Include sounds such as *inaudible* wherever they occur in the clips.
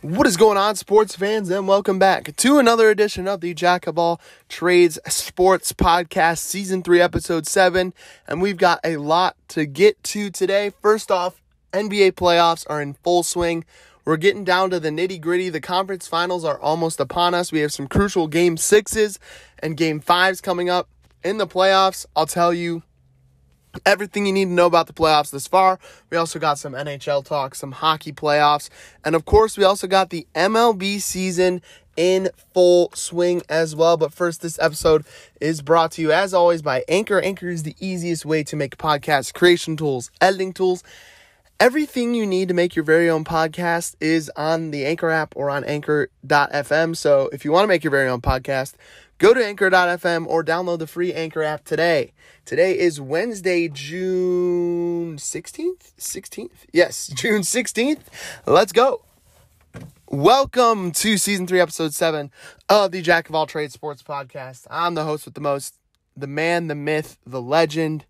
What is going on, sports fans, and welcome back to another edition of the Jack of All Trades Sports Podcast, Season 3, Episode 7. And we've got a lot to get to today. First off, NBA playoffs are in full swing. We're getting down to the nitty gritty. The conference finals are almost upon us. We have some crucial game sixes and game fives coming up in the playoffs. I'll tell you everything you need to know about the playoffs this far. We also got some NHL talk, some hockey playoffs, and of course, we also got the MLB season in full swing as well. But first, this episode is brought to you, as always, by Anchor. Anchor is the easiest way to make podcast creation tools, editing tools. Everything you need to make your very own podcast is on the Anchor app or on anchor.fm. So if you want to make your very own podcast, Go to anchor.fm or download the free Anchor app today. Today is Wednesday, June 16th? 16th? Yes, *laughs* June 16th. Let's go. Welcome to season three, episode seven of the Jack of All Trades Sports Podcast. I'm the host with the most, the man, the myth, the legend,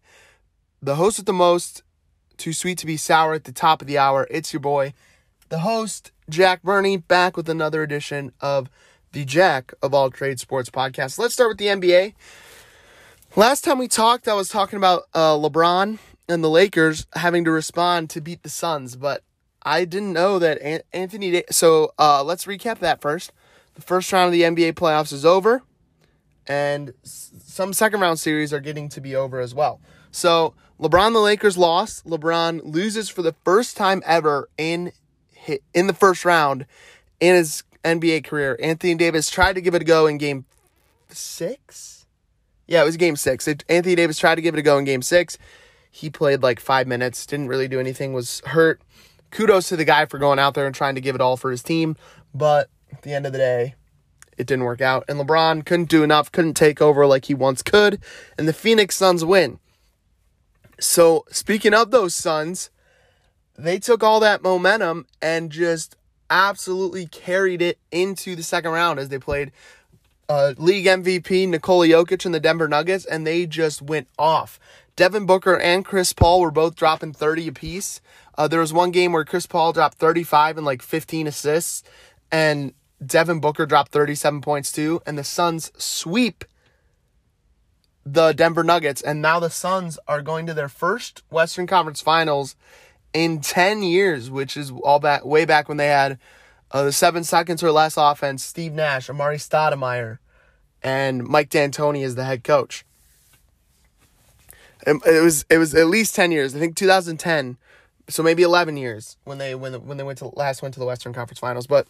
the host with the most, too sweet to be sour at the top of the hour. It's your boy, the host, Jack Burney, back with another edition of the Jack of All Trade Sports podcast. Let's start with the NBA. Last time we talked, I was talking about uh, LeBron and the Lakers having to respond to beat the Suns, but I didn't know that Anthony. Da- so uh, let's recap that first. The first round of the NBA playoffs is over, and some second round series are getting to be over as well. So LeBron, the Lakers lost. LeBron loses for the first time ever in in the first round and his NBA career. Anthony Davis tried to give it a go in game six. Yeah, it was game six. It, Anthony Davis tried to give it a go in game six. He played like five minutes, didn't really do anything, was hurt. Kudos to the guy for going out there and trying to give it all for his team. But at the end of the day, it didn't work out. And LeBron couldn't do enough, couldn't take over like he once could. And the Phoenix Suns win. So, speaking of those Suns, they took all that momentum and just absolutely carried it into the second round as they played uh, league MVP Nikola Jokic and the Denver Nuggets, and they just went off. Devin Booker and Chris Paul were both dropping 30 apiece. Uh, there was one game where Chris Paul dropped 35 and like 15 assists, and Devin Booker dropped 37 points too, and the Suns sweep the Denver Nuggets, and now the Suns are going to their first Western Conference Finals in 10 years, which is all back way back when they had uh, the seven seconds or less offense, Steve Nash, Amar'e Stoudemire, and Mike D'Antoni as the head coach. It, it was it was at least 10 years. I think 2010, so maybe 11 years when they when when they went to last went to the Western Conference Finals. But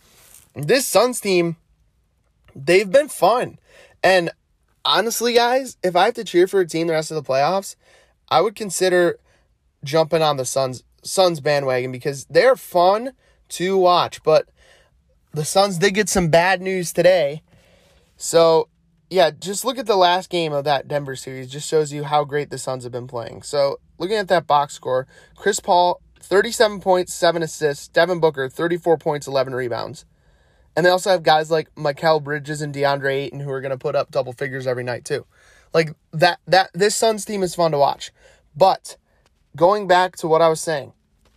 this Suns team, they've been fun, and honestly, guys, if I have to cheer for a team the rest of the playoffs, I would consider jumping on the Suns Suns bandwagon because they're fun to watch. But the Suns did get some bad news today. So, yeah, just look at the last game of that Denver series. Just shows you how great the Suns have been playing. So, looking at that box score, Chris Paul, 37 points, 7 assists. Devin Booker, 34 points, 11 rebounds. And they also have guys like Mikal Bridges and DeAndre Ayton who are going to put up double figures every night too. Like that that this Suns team is fun to watch. But going back to what I was saying,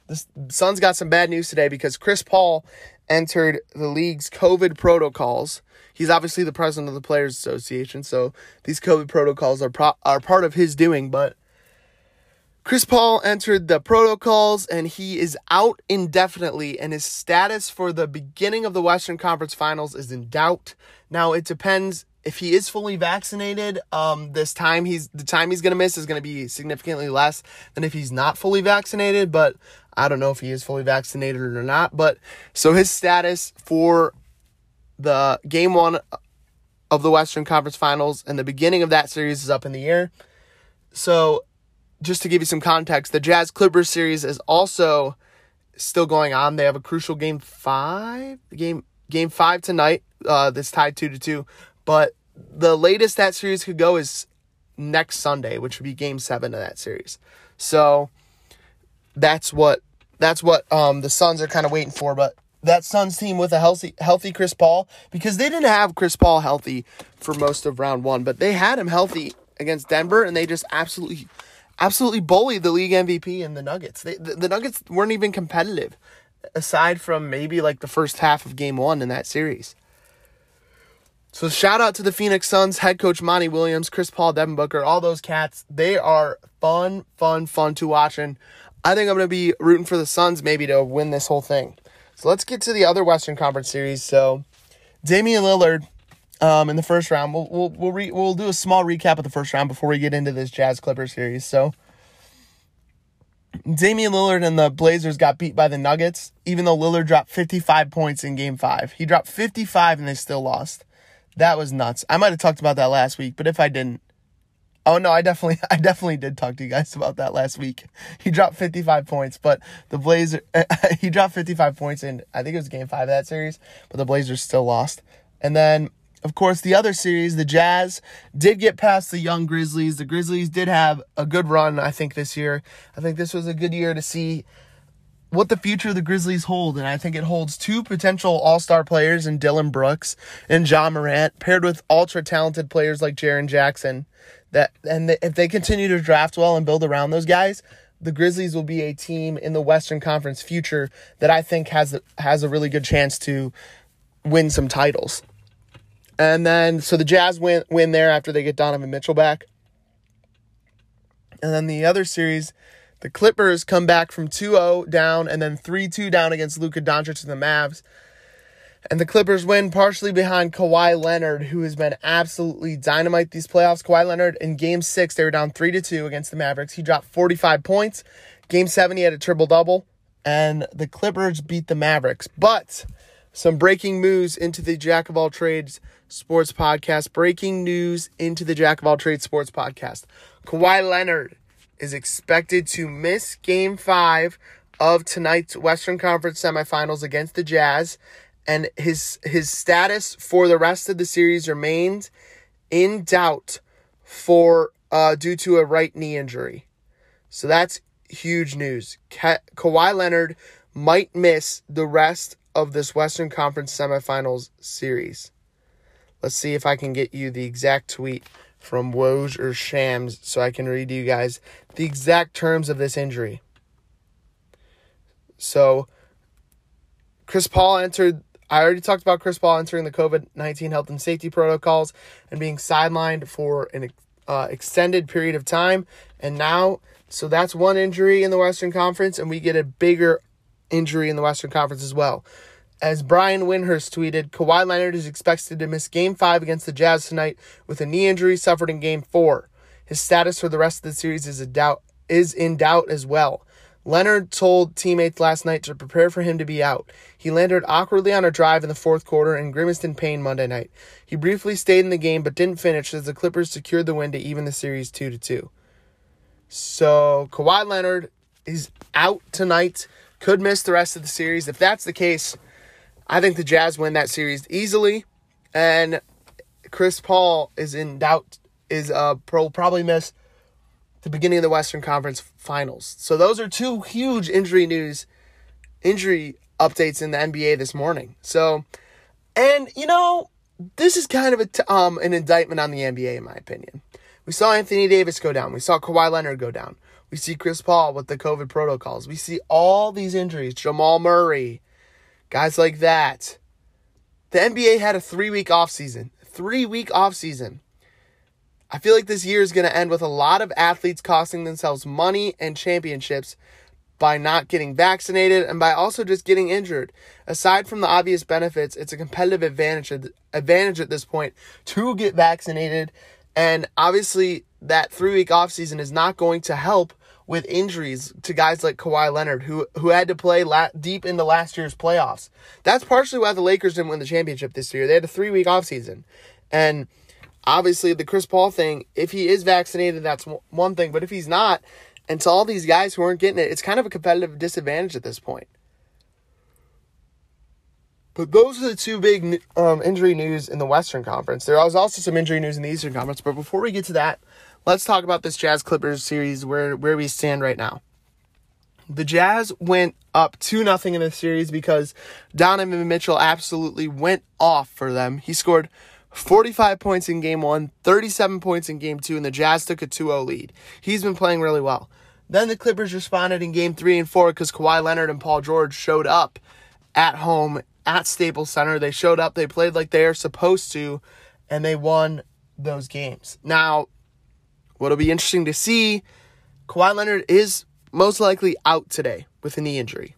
the Suns got some bad news today because Chris Paul entered the league's COVID protocols. He's obviously the president of the Players Association, so these COVID protocols are pro- are part of his doing. But Chris Paul entered the protocols and he is out indefinitely, and his status for the beginning of the Western Conference Finals is in doubt. Now it depends if he is fully vaccinated, um, this time he's the time he's gonna miss is gonna be significantly less than if he's not fully vaccinated. But I don't know if he is fully vaccinated or not. But so his status for the game one of the Western Conference Finals and the beginning of that series is up in the air. So just to give you some context, the Jazz Clippers series is also still going on. They have a crucial game five, game game five tonight. Uh, that's tied two to two but the latest that series could go is next Sunday, which would be game seven of that series. So that's what that's what um, the Suns are kind of waiting for. But that Suns team with a healthy healthy Chris Paul, because they didn't have Chris Paul healthy for most of round one, but they had him healthy against Denver, and they just absolutely absolutely bullied the league MVP and the Nuggets. They, the, the Nuggets weren't even competitive aside from maybe like the first half of game one in that series. So shout out to the Phoenix Suns head coach Monty Williams, Chris Paul, Devin Booker, all those cats. They are fun, fun, fun to watch. And I think I'm going to be rooting for the Suns maybe to win this whole thing. So let's get to the other Western Conference series. So Damian Lillard um, in the first round. We'll we'll we'll, re- we'll do a small recap of the first round before we get into this Jazz Clippers series. So Damian Lillard and the Blazers got beat by the Nuggets, even though Lillard dropped 55 points in game five. He dropped 55 and they still lost. That was nuts. I might have talked about that last week, but if I didn't, oh no, I definitely, *laughs* I definitely did talk to you guys about that last week. He dropped 55 points, but the Blazers, *laughs* he dropped 55 points in, I think it was game five of that series, but the Blazers still lost. And then of course, the other series, the Jazz, did get past the young Grizzlies. The Grizzlies did have a good run, I think, this year. I think this was a good year to see what the future of the Grizzlies hold. And I think it holds two potential all star players in Dillon Brooks and Ja Morant, paired with ultra talented players like Jaren Jackson. That and if they continue to draft well and build around those guys, the Grizzlies will be a team in the Western Conference future that I think has has a really good chance to win some titles. And then, so the Jazz win, win there after they get Donovan Mitchell back. And then the other series, the Clippers come back from 2 0 down and then 3 2 down against Luka Doncic and the Mavs. And the Clippers win partially behind Kawhi Leonard, who has been absolutely dynamite these playoffs. Kawhi Leonard in game six, they were down 3 to 2 against the Mavericks. He dropped 45 points. Game seven, he had a triple double. And the Clippers beat the Mavericks. But some breaking news into the Jack of all trades Sports Podcast. Breaking news into the Jack of All Trades Sports Podcast. Kawhi Leonard is expected to miss game five of tonight's Western Conference semifinals against the Jazz, and his his status for the rest of the series remains in doubt for uh, due to a right knee injury. So that's huge news. Ka- Kawhi Leonard might miss the rest of this Western Conference semifinals series. Let's see if I can get you the exact tweet from Woj or Shams so I can read you guys the exact terms of this injury. So, Chris Paul entered. I already talked about Chris Paul entering the COVID 19 health and safety protocols and being sidelined for an uh, extended period of time. And now, so that's one injury in the Western Conference, and we get a bigger injury in the Western Conference as well. As Brian Windhorst tweeted, Kawhi Leonard is expected to miss Game 5 against the Jazz tonight with a knee injury suffered in Game 4. His status for the rest of the series is, a doubt, is in doubt as well. Leonard told teammates last night to prepare for him to be out. He landed awkwardly on a drive in the fourth quarter and grimaced in pain Monday night. He briefly stayed in the game but didn't finish as the Clippers secured the win to even the series 2 to 2. So, Kawhi Leonard is out tonight, could miss the rest of the series. If that's the case, I think the Jazz win that series easily, and Chris Paul is in doubt. Is uh pro probably miss the beginning of the Western Conference Finals. So those are two huge injury news, injury updates in the NBA this morning. So, and you know, this is kind of a t- um an indictment on the NBA in my opinion. We saw Anthony Davis go down. We saw Kawhi Leonard go down. We see Chris Paul with the COVID protocols. We see all these injuries. Jamal Murray, Guys like that. The NBA had a three week offseason. Three week offseason. I feel like this year is going to end with a lot of athletes costing themselves money and championships by not getting vaccinated and by also just getting injured. Aside from the obvious benefits, it's a competitive advantage advantage at this point to get vaccinated. And obviously, that three week offseason is not going to help with injuries to guys like Kawhi Leonard, who who had to play la- deep into last year's playoffs. That's partially why the Lakers didn't win the championship this year. They had a three week offseason. And obviously, the Chris Paul thing, if he is vaccinated, that's one thing. But if he's not, and to all these guys who aren't getting it, it's kind of a competitive disadvantage at this point. But those are the two big um, injury news in the Western Conference. There was also some injury news in the Eastern Conference. But before we get to that, let's talk about this Jazz Clippers series where where we stand right now. The Jazz went up 2 nothing in the series because Donovan Mitchell absolutely went off for them. He scored 45 points in game 1, 37 points in game 2 and the Jazz took a 2-0 lead. He's been playing really well. Then the Clippers responded in game three and four because Kawhi Leonard and Paul George showed up at home at Staples Center. They showed up, they played like they are supposed to, and they won those games. Now, what'll be interesting to see, Kawhi Leonard is most likely out today with a knee injury.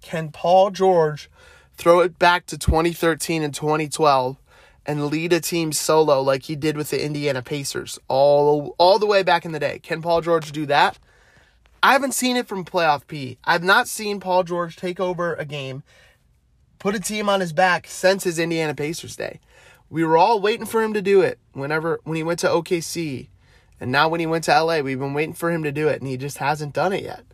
Can Paul George throw it back to 2013 and 2012 and lead a team solo like he did with the Indiana Pacers all all the way back in the day? Can Paul George do that? I haven't seen it from playoff P. I've not seen Paul George take over a game, put a team on his back since his Indiana Pacers day. We were all waiting for him to do it whenever when he went to OKC. And now when he went to LA, we've been waiting for him to do it and he just hasn't done it yet.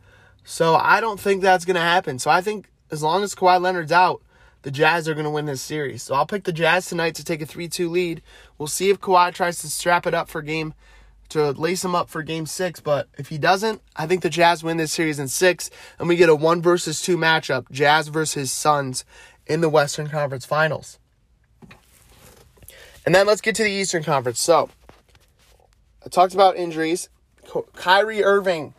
So I don't think that's going to happen. So I think as long as Kawhi Leonard's out, the Jazz are going to win this series. So I'll pick the Jazz tonight to take a 3-2 lead. We'll see if Kawhi tries to strap it up for game to lace him up for game six. But if he doesn't, I think the Jazz win this series in six, and we get a one versus two matchup Jazz versus Suns in the Western Conference Finals. And then let's get to the Eastern Conference. So, I talked about injuries. Kyrie Irving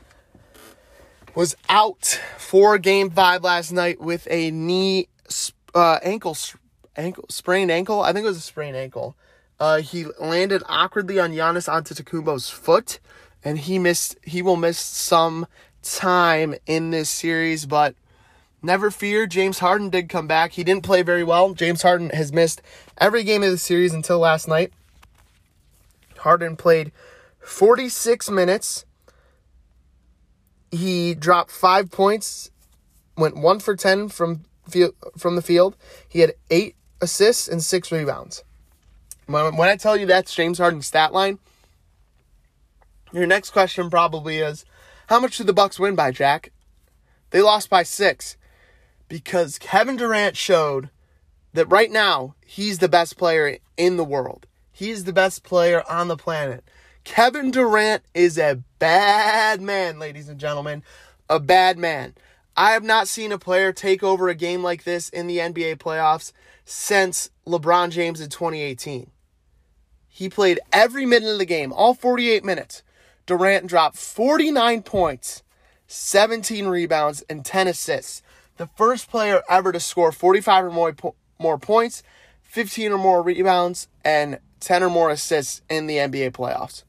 was out for game five last night with a knee, uh, ankle, ankle, sprained ankle. I think it was a sprained ankle. Uh, he landed awkwardly on Giannis Antetokounmpo's foot, and he missed. He will miss some time in this series, but never fear. James Harden did come back. He didn't play very well. James Harden has missed every game of the series until last night. Harden played 46 minutes. He dropped five points, went one for 10 from from the field. He had eight assists and six rebounds. When, I tell you that's James Harden's stat line, your next question probably is, how much did the Bucks win by, Jack? They lost by six because Kevin Durant showed that right now he's the best player in the world. He's the best player on the planet. Kevin Durant is a bad man, ladies and gentlemen. A bad man. I have not seen a player take over a game like this in the NBA playoffs since LeBron James in 2018. He played every minute of the game, all 48 minutes. Durant dropped 49 points, 17 rebounds, and 10 assists. The first player ever to score 45 or more, more points, 15 or more rebounds, and 10 or more assists in the NBA playoffs.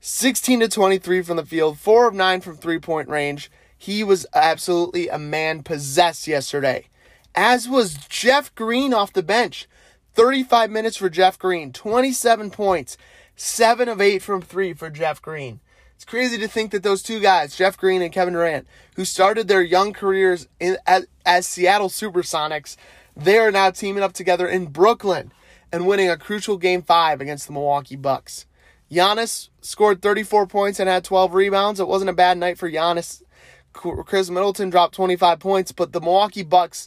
16 to 23 from the field, 4 of 9 from three point range. He was absolutely a man possessed yesterday. As was Jeff Green off the bench. 35 minutes for Jeff Green, 27 points, 7 of 8 from 3 for Jeff Green. It's crazy to think that those two guys, Jeff Green and Kevin Durant, who started their young careers in, as, as Seattle Supersonics, they are now teaming up together in Brooklyn and winning a crucial game 5 against the Milwaukee Bucks. Giannis scored 34 points and had 12 rebounds. It wasn't a bad night for Giannis. Khris Middleton dropped 25 points, but the Milwaukee Bucks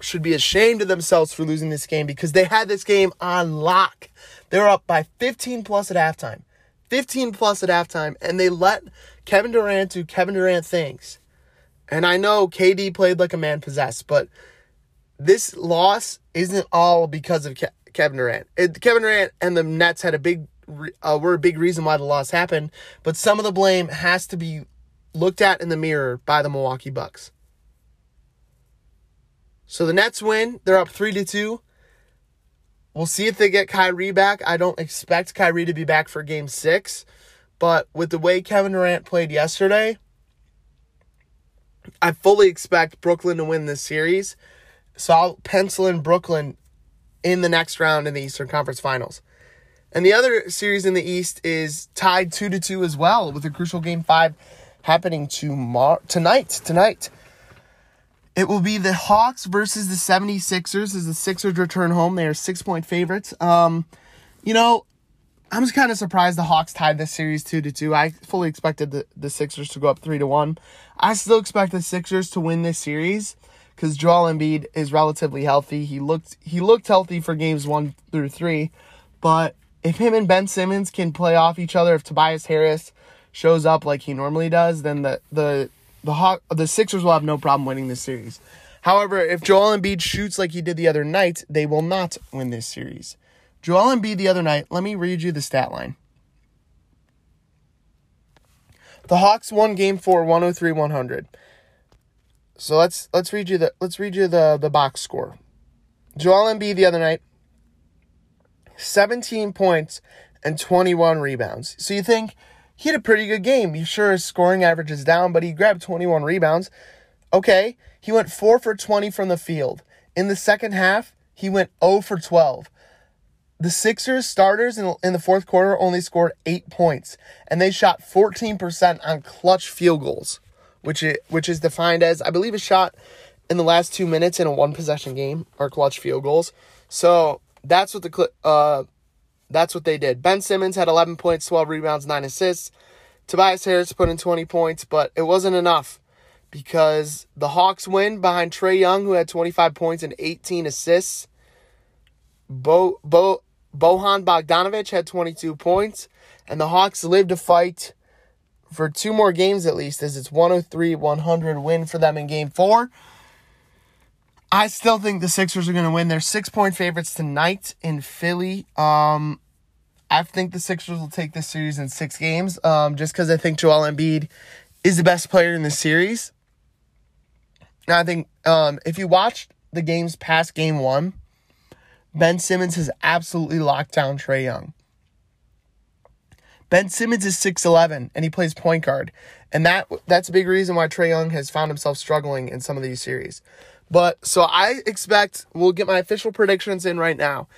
should be ashamed of themselves for losing this game because they had this game on lock. They were up by 15 plus at halftime. 15 plus at halftime, and they let Kevin Durant do Kevin Durant things. And I know KD played like a man possessed, but this loss isn't all because of Ke- Kevin Durant. It, Kevin Durant and the Nets had a big uh, were a big reason why the loss happened, but some of the blame has to be looked at in the mirror by the Milwaukee Bucks. So the Nets win. They're up 3 to 2. We'll see if they get Kyrie back. I don't expect Kyrie to be back for game 6, but with the way Kevin Durant played yesterday, I fully expect Brooklyn to win this series. So I'll pencil in Brooklyn in the next round in the Eastern Conference Finals. And the other series in the East is tied 2 to 2 as well with a crucial game 5 happening tomorrow tonight tonight it will be the Hawks versus the 76ers as the Sixers return home. They are six point favorites. Um, you know, I'm just kind of surprised the Hawks tied this series 2 to 2. I fully expected the, the Sixers to go up 3 to 1. I still expect the Sixers to win this series because Joel Embiid is relatively healthy. He looked he looked healthy for games 1 through 3, but if him and Ben Simmons can play off each other, if Tobias Harris shows up like he normally does, then the the the Hawk, the Sixers will have no problem winning this series. However, if Joel Embiid shoots like he did the other night, they will not win this series. Joel Embiid the other night, let me read you the stat line. The Hawks won game 4 103-100. So let's let's read you the let's read you the the box score. Joel Embiid the other night 17 points and 21 rebounds. So you think he had a pretty good game. You sure his scoring average is down, but he grabbed 21 rebounds. Okay, he went 4 for 20 from the field. In the second half, he went 0 for 12. The Sixers starters in, in the fourth quarter only scored 8 points, and they shot 14% on clutch field goals, which is, which is defined as, I believe, a shot in the last two minutes in a one possession game or clutch field goals. So that's what the uh, that's what they did. Ben Simmons had 11 points, 12 rebounds, 9 assists. Tobias Harris put in 20 points, but it wasn't enough because the Hawks win behind Trae Young, who had 25 points and 18 assists. Bo, Bo, Bojan Bogdanovic had 22 points, and the Hawks live to fight for two more games at least, as it's 103 100 win for them in game four. I still think the Sixers are going to win. They're six point favorites tonight in Philly. Um, I think the Sixers will take this series in six games um, just because I think Joel Embiid is the best player in the series. Now, I think um, if you watched the games past game one, Ben Simmons has absolutely locked down Trae Young. Ben Simmons is 6'11 and he plays point guard. And that that's a big reason why Trae Young has found himself struggling in some of these series. But so I expect we'll get my official predictions in right now.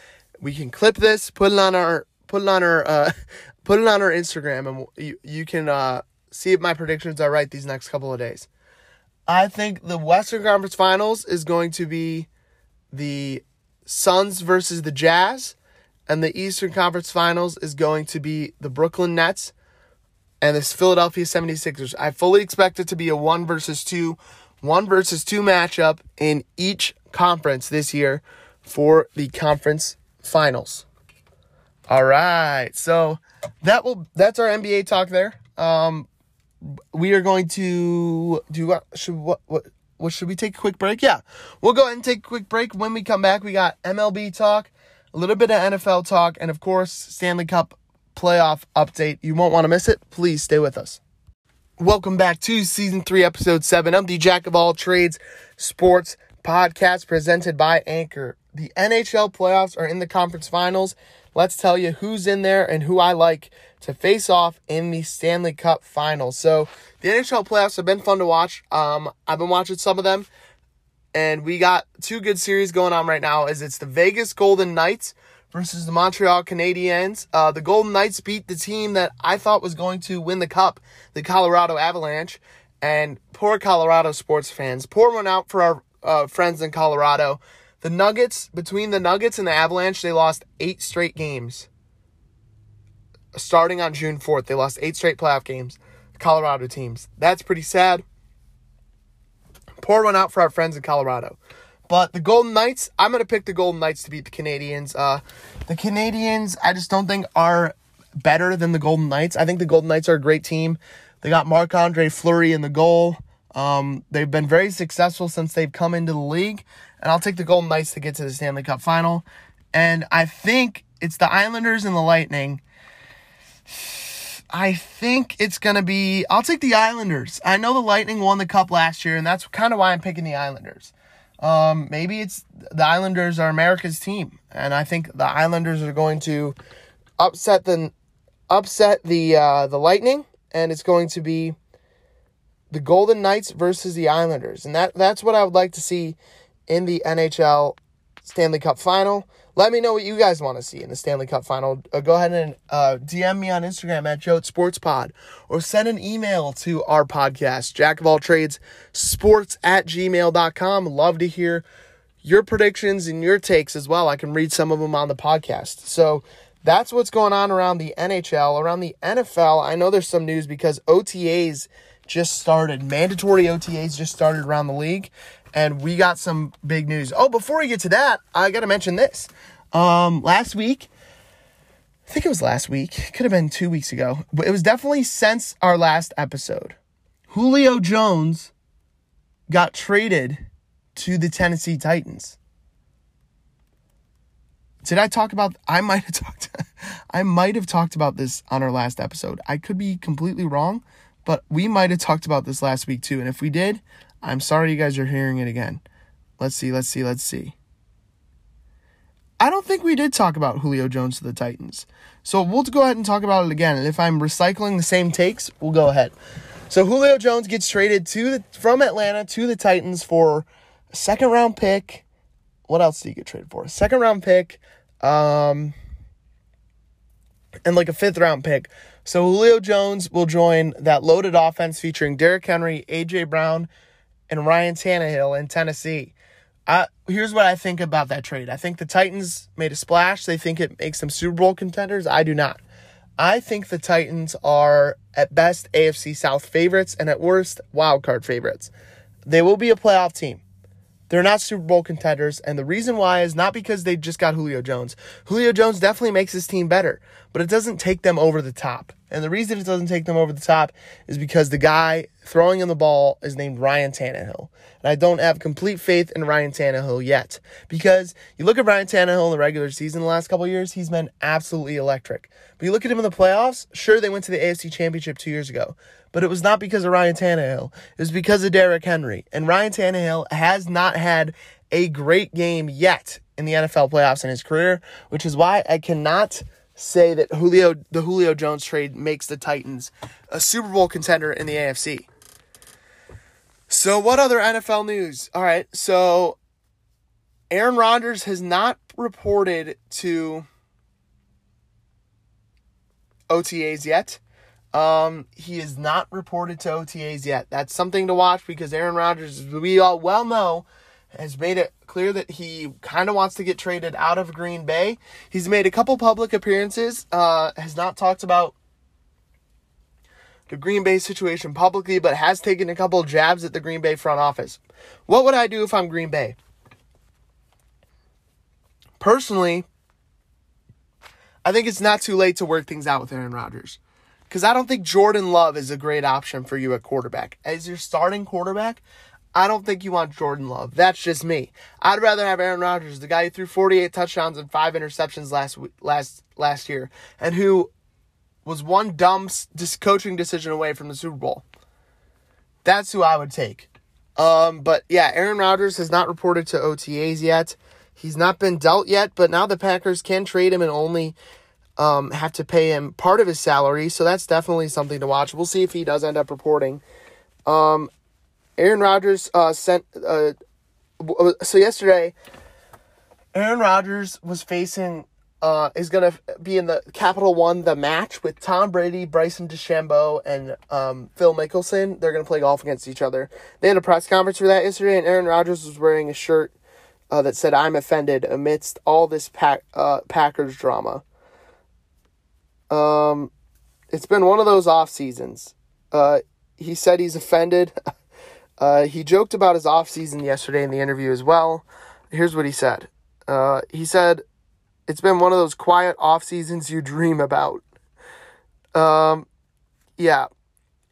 We can clip this, put it on our put it on her uh, *laughs* put it on our Instagram, and you you can uh, see if my predictions are right these next couple of days. I think the Western Conference Finals is going to be the Suns versus the Jazz, and the Eastern Conference Finals is going to be the Brooklyn Nets and this Philadelphia 76ers. I fully expect it to be a 1 versus 2 one versus two matchup in each conference this year for the conference finals. All right. So that will that's our NBA talk there. Um we are going to do what should what what what should we take a quick break? Yeah. We'll go ahead and take a quick break. When we come back, we got MLB talk, a little bit of NFL talk, and of course, Stanley Cup playoff update. You won't want to miss it. Please stay with us. Welcome back to season three, episode seven of the Jack of All Trades Sports Podcast presented by Anchor. The NHL playoffs are in the conference finals. Let's tell you who's in there and who I like to face off in the Stanley Cup finals. So, the NHL playoffs have been fun to watch. Um, I've been watching some of them, and we got two good series going on right now. Is it's the Vegas Golden Knights versus the Montreal Canadiens. Uh, the Golden Knights beat the team that I thought was going to win the cup, the Colorado Avalanche. And poor Colorado sports fans, pour one out for our uh, friends in Colorado. The Nuggets, between the Nuggets and the Avalanche, they lost eight straight games. Starting on June 4th, they lost eight straight playoff games. Colorado teams. That's pretty sad. Pour one out for our friends in Colorado. But the Golden Knights, I'm going to pick the Golden Knights to beat the Canadiens. Uh, the Canadiens, I just don't think are better than the Golden Knights. I think the Golden Knights are a great team. They got Marc Andre Fleury in the goal. Um, they've been very successful since they've come into the league. And I'll take the Golden Knights to get to the Stanley Cup final. And I think it's the Islanders and the Lightning. I think it's going to be. I'll take the Islanders. I know the Lightning won the cup last year, and that's kind of why I'm picking the Islanders. Um, maybe it's the Islanders are America's team, and I think the Islanders are going to upset the upset the uh, the Lightning, and it's going to be the Golden Knights versus the Islanders, and that that's what I would like to see in the NHL Stanley Cup Final. Let me know what you guys want to see in the Stanley Cup final. Uh, go ahead and uh, DM me on Instagram at JOAT Sports Pod or send an email to our podcast, Jack of All Trades Sports at gmail.com. Love to hear your predictions and your takes as well. I can read some of them on the podcast. So that's what's going on around the NHL. Around the NFL, I know there's some news because OTAs just started. Mandatory OTAs just started around the league and we got some big news. Oh, before we get to that, I got to mention this. Um, last week, I think it was last week, could have been two weeks ago, but it was definitely since our last episode. Julio Jones got traded to the Tennessee Titans. Did I talk about I might have *laughs* talked I might have talked about this on our last episode. I could be completely wrong, but we might have talked about this last week too. And if we did, I'm sorry you guys are hearing it again. Let's see, let's see, let's see. I don't think we did talk about Julio Jones to the Titans. So we'll go ahead and talk about it again. And if I'm recycling the same takes, we'll go ahead. So Julio Jones gets traded to the from Atlanta to the Titans for a second round pick. What else did he get traded for? Second round pick, um, and like a fifth round pick. So Julio Jones will join that loaded offense featuring Derrick Henry, AJ Brown, and Ryan Tannehill in Tennessee. Uh, here's what I think about that trade. I think the Titans made a splash. They think it makes them Super Bowl contenders. I do not. I think the Titans are at best AFC South favorites and at worst wild card favorites. They will be a playoff team. They're not Super Bowl contenders, and the reason why is not because they just got Julio Jones. Julio Jones definitely makes his team better, but it doesn't take them over the top. And the reason it doesn't take them over the top is because the guy throwing in the ball is named Ryan Tannehill. And I don't have complete faith in Ryan Tannehill yet. Because you look at Ryan Tannehill in the regular season the last couple years, he's been absolutely electric. But you look at him in the playoffs, sure, they went to the AFC Championship two years ago. But it was not because of Ryan Tannehill. It was because of Derrick Henry. And Ryan Tannehill has not had a great game yet in the NFL playoffs in his career, which is why I cannot say that Julio the Julio Jones trade makes the Titans a Super Bowl contender in the AFC. So what other NFL news? All right, so Aaron Rodgers has not reported to OTAs yet. Um, he is not reported to OTAs yet. That's something to watch because Aaron Rodgers, we all well know, has made it clear that he kind of wants to get traded out of Green Bay. He's made a couple public appearances, uh, has not talked about the Green Bay situation publicly, but has taken a couple jabs at the Green Bay front office. What would I do if I'm Green Bay? Personally, I think it's not too late to work things out with Aaron Rodgers. Because I don't think Jordan Love is a great option for you at quarterback. As your starting quarterback, I don't think you want Jordan Love. That's just me. I'd rather have Aaron Rodgers, the guy who threw 48 touchdowns and five interceptions last last last year, and who was one dumb coaching decision away from the Super Bowl. That's who I would take. Um, but yeah, Aaron Rodgers has not reported to OTAs yet. He's not been dealt yet, but now the Packers can trade him and only um, have to pay him part of his salary. So that's definitely something to watch. We'll see if he does end up reporting. Um, Aaron Rodgers uh, sent. Uh, so yesterday, Aaron Rodgers was facing. Uh, is gonna be in the Capital One the match with Tom Brady, Bryson DeChambeau, and um, Phil Mickelson. They're gonna play golf against each other. They had a press conference for that yesterday, and Aaron Rodgers was wearing a shirt uh, that said "I'm offended" amidst all this pack, uh, Packers drama. Um, it's been one of those off seasons. Uh, he said he's offended. Uh, he joked about his offseason yesterday in the interview as well. Here's what he said. Uh, he said, It's been one of those quiet off seasons you dream about. Um, yeah,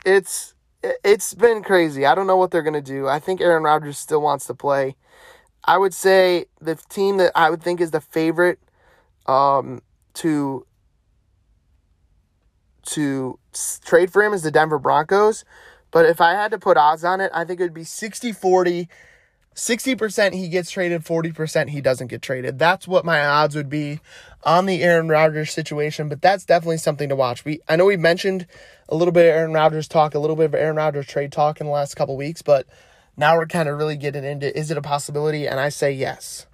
it's it's been crazy. I don't know what they're gonna do. I think Aaron Rodgers still wants to play. I would say the team that I would think is the favorite um, to to trade for him is the Denver Broncos. But if I had to put odds on it, I think it would be 60 40. 60% he gets traded, 40% he doesn't get traded. That's what my odds would be on the Aaron Rodgers situation, but that's definitely something to watch. We I know we mentioned a little bit of Aaron Rodgers talk, a little bit of Aaron Rodgers trade talk in the last couple weeks, but now we're kind of really getting into is it a possibility? And I say yes.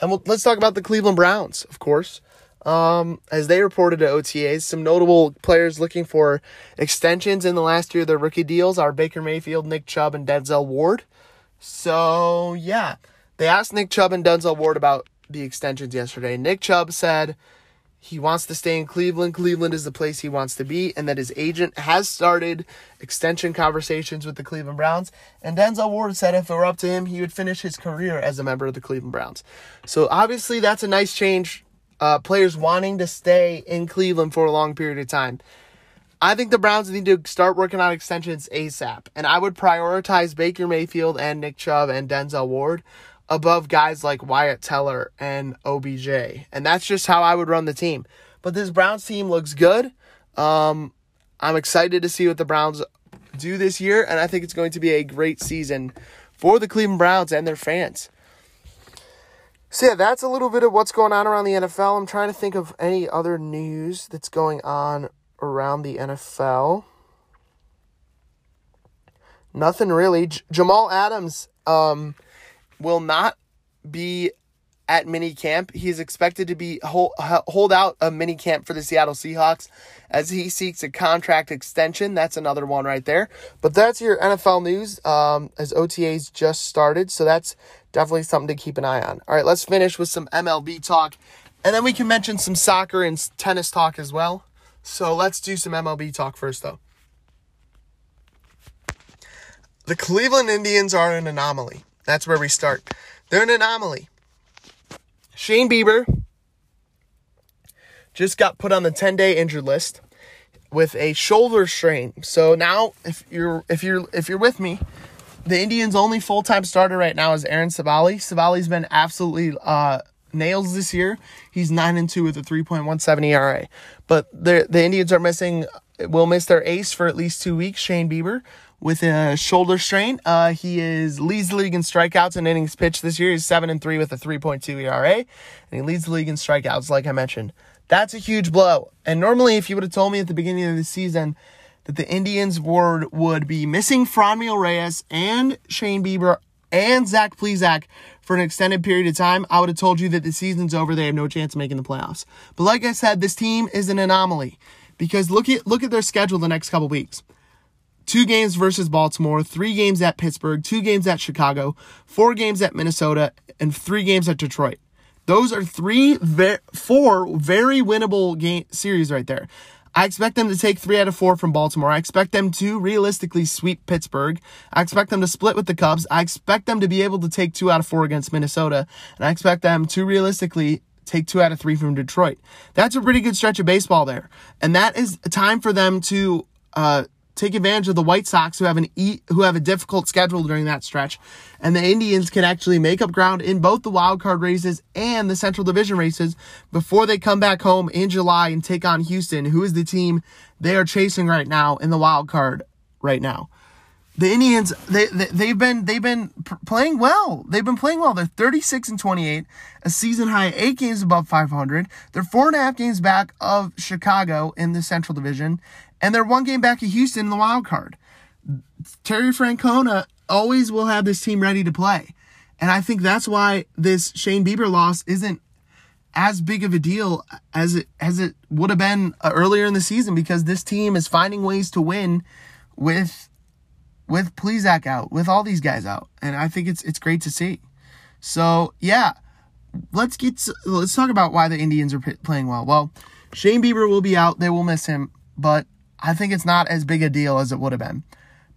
And we'll, let's talk about the Cleveland Browns, of course. Um, as they reported at OTAs, some notable players looking for extensions in the last year of their rookie deals are Baker Mayfield, Nick Chubb, and Denzel Ward. So, yeah, they asked Nick Chubb and Denzel Ward about the extensions yesterday. Nick Chubb said he wants to stay in Cleveland. Cleveland is the place he wants to be, and that his agent has started extension conversations with the Cleveland Browns. And Denzel Ward said if it were up to him, he would finish his career as a member of the Cleveland Browns. So, obviously, that's a nice change uh, players wanting to stay in Cleveland for a long period of time. I think the Browns need to start working on extensions ASAP. And I would prioritize Baker Mayfield and Nick Chubb and Denzel Ward above guys like Wyatt Teller and OBJ. And that's just how I would run the team. But this Browns team looks good. Um, I'm excited to see what the Browns do this year, and I think it's going to be a great season for the Cleveland Browns and their fans. So yeah, that's a little bit of what's going on around the NFL. I'm trying to think of any other news that's going on around the NFL. Nothing really. J- Jamal Adams um, will not be at mini camp. He is expected to be hold, hold out a mini camp for the Seattle Seahawks as he seeks a contract extension. That's another one right there. But that's your NFL news um, as OTAs just started. So that's definitely something to keep an eye on. All right, let's finish with some MLB talk. And then we can mention some soccer and tennis talk as well. So let's do some MLB talk first, though. The Cleveland Indians are an anomaly. That's where we start. They're an anomaly. Shane Bieber just got put on the 10-day injured list with a shoulder strain. So now if you're if you're if you're with me, the Indians' only full-time starter right now is Aaron Civale. Civale's been absolutely uh, nails this year. He's 9 and 2 with a 3.17 ERA. But the the Indians are missing will miss their ace for at least 2 weeks, Shane Bieber, with a shoulder strain. Uh, he is leads the league in strikeouts and innings pitched this year. He's 7 and 3 with a 3.2 ERA, and he leads the league in strikeouts like I mentioned. That's a huge blow. And normally if you would have told me at the beginning of the season that the Indians would, would be missing Franmil Reyes and Shane Bieber and Zach Plesac for an extended period of time, I would have told you that the season's over. They have no chance of making the playoffs. But like I said, this team is an anomaly because look at look at their schedule the next couple weeks. Two games versus Baltimore, three games at Pittsburgh, two games at Chicago, four games at Minnesota, and three games at Detroit. Those are three, four very winnable game series right there. I expect them to take three out of four from Baltimore. I expect them to realistically sweep Pittsburgh. I expect them to split with the Cubs. I expect them to be able to take two out of four against Minnesota. And I expect them to realistically take two out of three from Detroit. That's a pretty good stretch of baseball there. And that is a time for them to uh, take advantage of the White Sox who have an e- who have a difficult schedule during that stretch, and the Indians can actually make up ground in both the wild card races and the Central Division races before they come back home in July and take on Houston, who is the team they are chasing right now in the wild card right now. The Indians they, they have been they've been playing well. They've been playing well. They're 36 and 28, a season high eight games above 500. They're four and a half games back of Chicago in the Central Division, and they're one game back of Houston in the wild card. Terry Francona always will have this team ready to play. And I think that's why this Shane Bieber loss isn't as big of a deal as it as it would have been uh, earlier in the season because this team is finding ways to win with with Plesac out, with all these guys out, and I think it's it's great to see. So yeah, let's get let's talk about why the Indians are playing well. Well, Shane Bieber will be out; they will miss him, but I think it's not as big a deal as it would have been.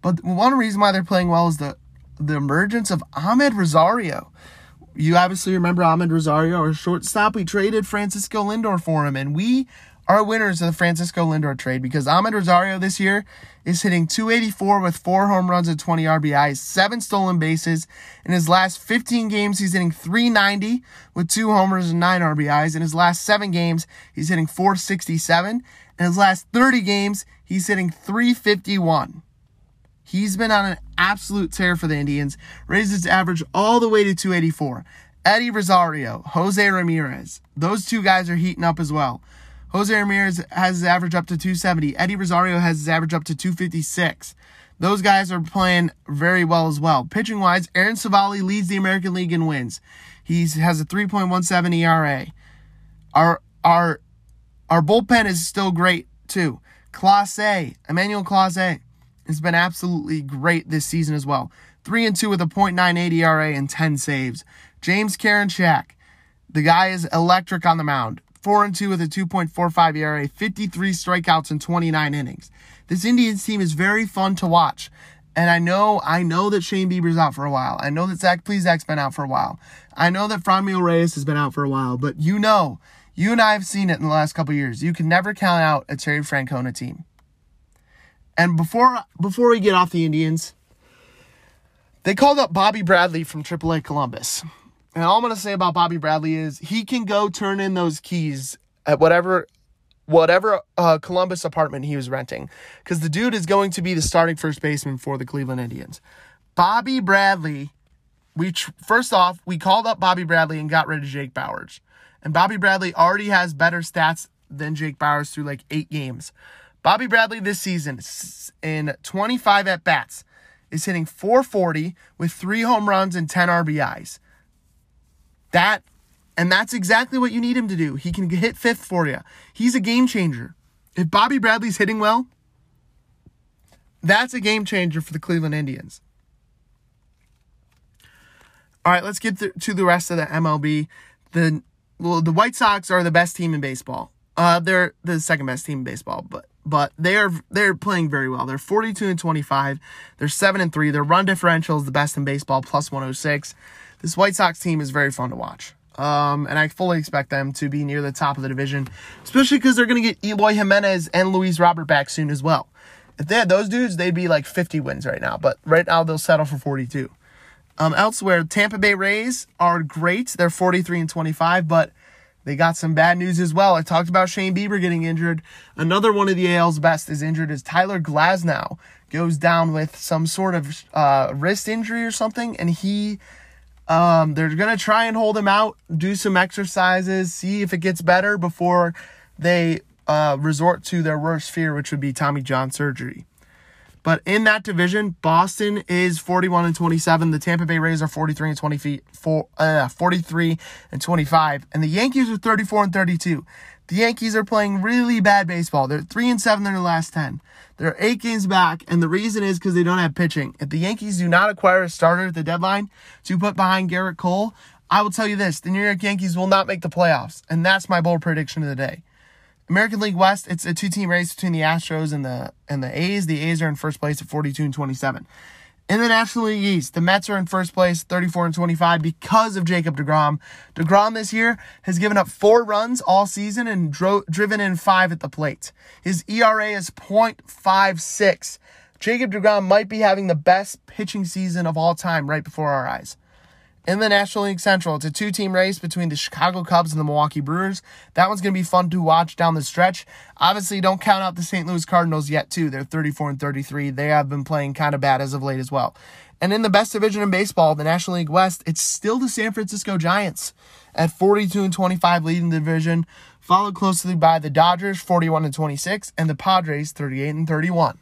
But one reason why they're playing well is the the emergence of Amed Rosario. You obviously remember Amed Rosario, our shortstop. We traded Francisco Lindor for him, and we are winners of the Francisco Lindor trade because Amed Rosario this year is hitting 284 with four home runs and 20 RBIs, seven stolen bases. In his last 15 games, he's hitting 390 with two homers and nine RBIs. In his last seven games, he's hitting 467. In his last 30 games, he's hitting 351. He's been on an absolute tear for the Indians, raised his average all the way to 284. Eddie Rosario, Jose Ramirez, those two guys are heating up as well. Jose Ramirez has his average up to 270. Eddie Rosario has his average up to 256. Those guys are playing very well as well. Pitching wise, Aaron Civale leads the American League in wins. He has a 3.17 ERA. Our our our bullpen is still great too. Clase, Emmanuel Clase, has been absolutely great this season as well. 3 and 2 with a .98 ERA and 10 saves. James Karinchak, the guy is electric on the mound. 4 and 2 with a 2.45 ERA, 53 strikeouts in 29 innings. This Indians team is very fun to watch. And I know, I know that Shane Bieber's out for a while. I know that Zach Plesac's been out for a while. I know that Franmil Reyes has been out for a while. But you know you and I have seen it in the last couple years. You can never count out a Terry Francona team. And before before we get off the Indians, they called up Bobby Bradley from AAA Columbus. And all I'm to say about Bobby Bradley is he can go turn in those keys at whatever whatever uh, Columbus apartment he was renting, because the dude is going to be the starting first baseman for the Cleveland Indians. Bobby Bradley, we tr- first off we called up Bobby Bradley and got rid of Jake Bauers, and Bobby Bradley already has better stats than Jake Bauers through like eight games. Bobby Bradley this season in 25 at bats is hitting 440 with three home runs and 10 RBIs. That and that's exactly what you need him to do. He can hit fifth for you. He's a game changer. If Bobby Bradley's hitting well, that's a game changer for the Cleveland Indians. All right, let's get to the rest of the MLB. The well, the White Sox are the best team in baseball. Uh, they're the second best team in baseball, but but they are they're playing very well. They're 42 and 25. They're 7 and 3. Their run differential is the best in baseball, plus 106. This White Sox team is very fun to watch. Um, and I fully expect them to be near the top of the division, especially because they're going to get Eloy Jimenez and Luis Robert back soon as well. If they had those dudes, they'd be like 50 wins right now, but right now they'll settle for 42. Um, elsewhere, Tampa Bay Rays are great. They're 43 and 25, but they got some bad news as well. I talked about Shane Bieber getting injured. Another one of the AL's best is injured is Tyler Glasnow goes down with some sort of uh, wrist injury or something, and he um, they're gonna try and hold him out, do some exercises, see if it gets better before they uh, resort to their worst fear, which would be Tommy John surgery. But in that division, Boston is 41 and 27. The Tampa Bay Rays are 43 and 20 feet, for, uh, 43 and 25, and the Yankees are 34 and 32. The Yankees are playing really bad baseball. They're three and seven in their last ten. They're eight games back, and the reason is because they don't have pitching. If the Yankees do not acquire a starter at the deadline to put behind Gerrit Cole, I will tell you this: the New York Yankees will not make the playoffs, and that's my bold prediction of the day. American League West, it's a two-team race between the Astros and the and the A's. The A's are in first place at 42 and 27. In the National League East, the Mets are in first place, 34 and 25, because of Jacob DeGrom. DeGrom this year has given up four runs all season and dro- driven in five at the plate. His ERA is 0.56. Jacob DeGrom might be having the best pitching season of all time right before our eyes in the National League Central. It's a two team race between the Chicago Cubs and the Milwaukee Brewers. That one's going to be fun to watch down the stretch. Obviously, don't count out the St. Louis Cardinals yet, too. They're 34 and 33. They have been playing kind of bad as of late as well. And in the best division in baseball, the National League West, it's still the San Francisco Giants at 42 and 25 leading the division, followed closely by the Dodgers 41 and 26 and the Padres 38 and 31.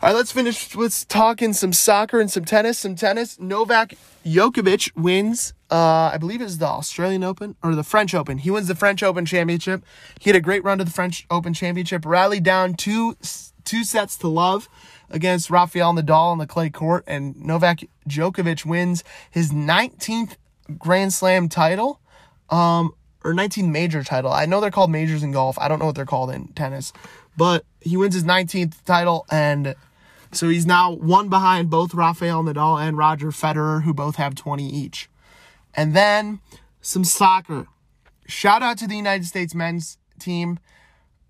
All right, let's finish with talking some soccer and some tennis. Some tennis. Novak Djokovic wins, uh, I believe it's the Australian Open or the French Open. He wins the French Open Championship. He had a great run to the French Open Championship, rallied down two two sets to love against Rafael Nadal on the clay court, and Novak Djokovic wins his 19th Grand Slam title, um, or 19th major title. I know they're called majors in golf. I don't know what they're called in tennis, but he wins his 19th title and so he's now one behind both Rafael Nadal and Roger Federer, who both have 20 each. And then some soccer. Shout out to the United States men's team.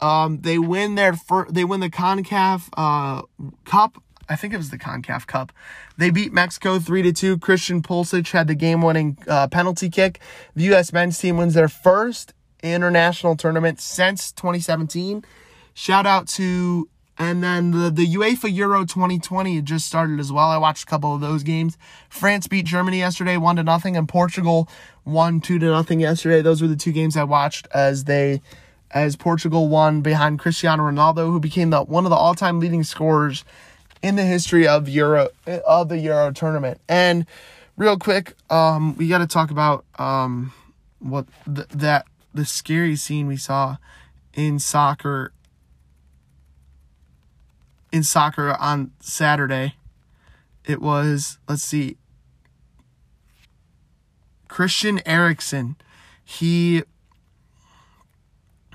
Um, they win their fir- they win the Concacaf uh, Cup. I think it was the Concacaf Cup. They beat Mexico three to two. Christian Pulisic had the game-winning uh, penalty kick. The U.S. men's team wins their first international tournament since 2017. Shout out to and then the, the UEFA Euro 2020 just started as well. I watched a couple of those games. France beat Germany yesterday, one to nothing, and Portugal won two to nothing yesterday. Those were the two games I watched as they as Portugal won behind Cristiano Ronaldo, who became the one of the all-time leading scorers in the history of Euro of the Euro tournament. And real quick, um, we got to talk about um, what th- that the scary scene we saw in soccer in soccer on Saturday. It was, let's see, Christian Eriksen. He,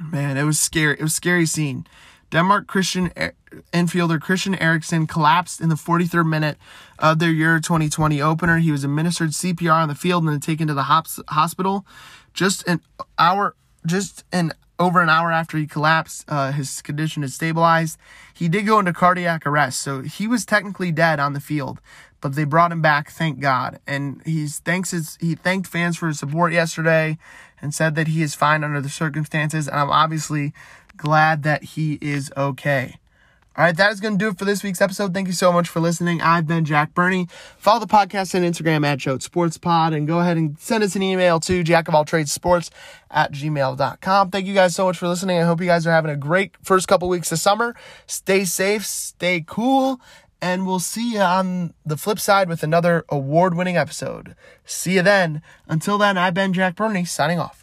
man, it was scary. It was scary scene. Denmark Christian infielder Christian Eriksen collapsed in the 43rd minute of their Euro 2020 opener. He was administered CPR on the field and then taken to the hospital. Just an hour, just an over an hour after he collapsed, uh, his condition had stabilized. He did go into cardiac arrest, so he was technically dead on the field. but they brought him back, thank God. And he's thanks his he thanked fans for his support yesterday and said that he is fine under the circumstances. And I'm obviously glad that he is okay. All right, that is going to do it for this week's episode. Thank you so much for listening. I've been Jack Burney. Follow the podcast on Instagram at JOAT Sports Pod and go ahead and send us an email to jack of all trades sports at gmail.com. Thank you guys so much for listening. I hope you guys are having a great first couple weeks of summer. Stay safe, stay cool, and we'll see you on the flip side with another award winning episode. See you then. Until then, I've been Jack Burney signing off.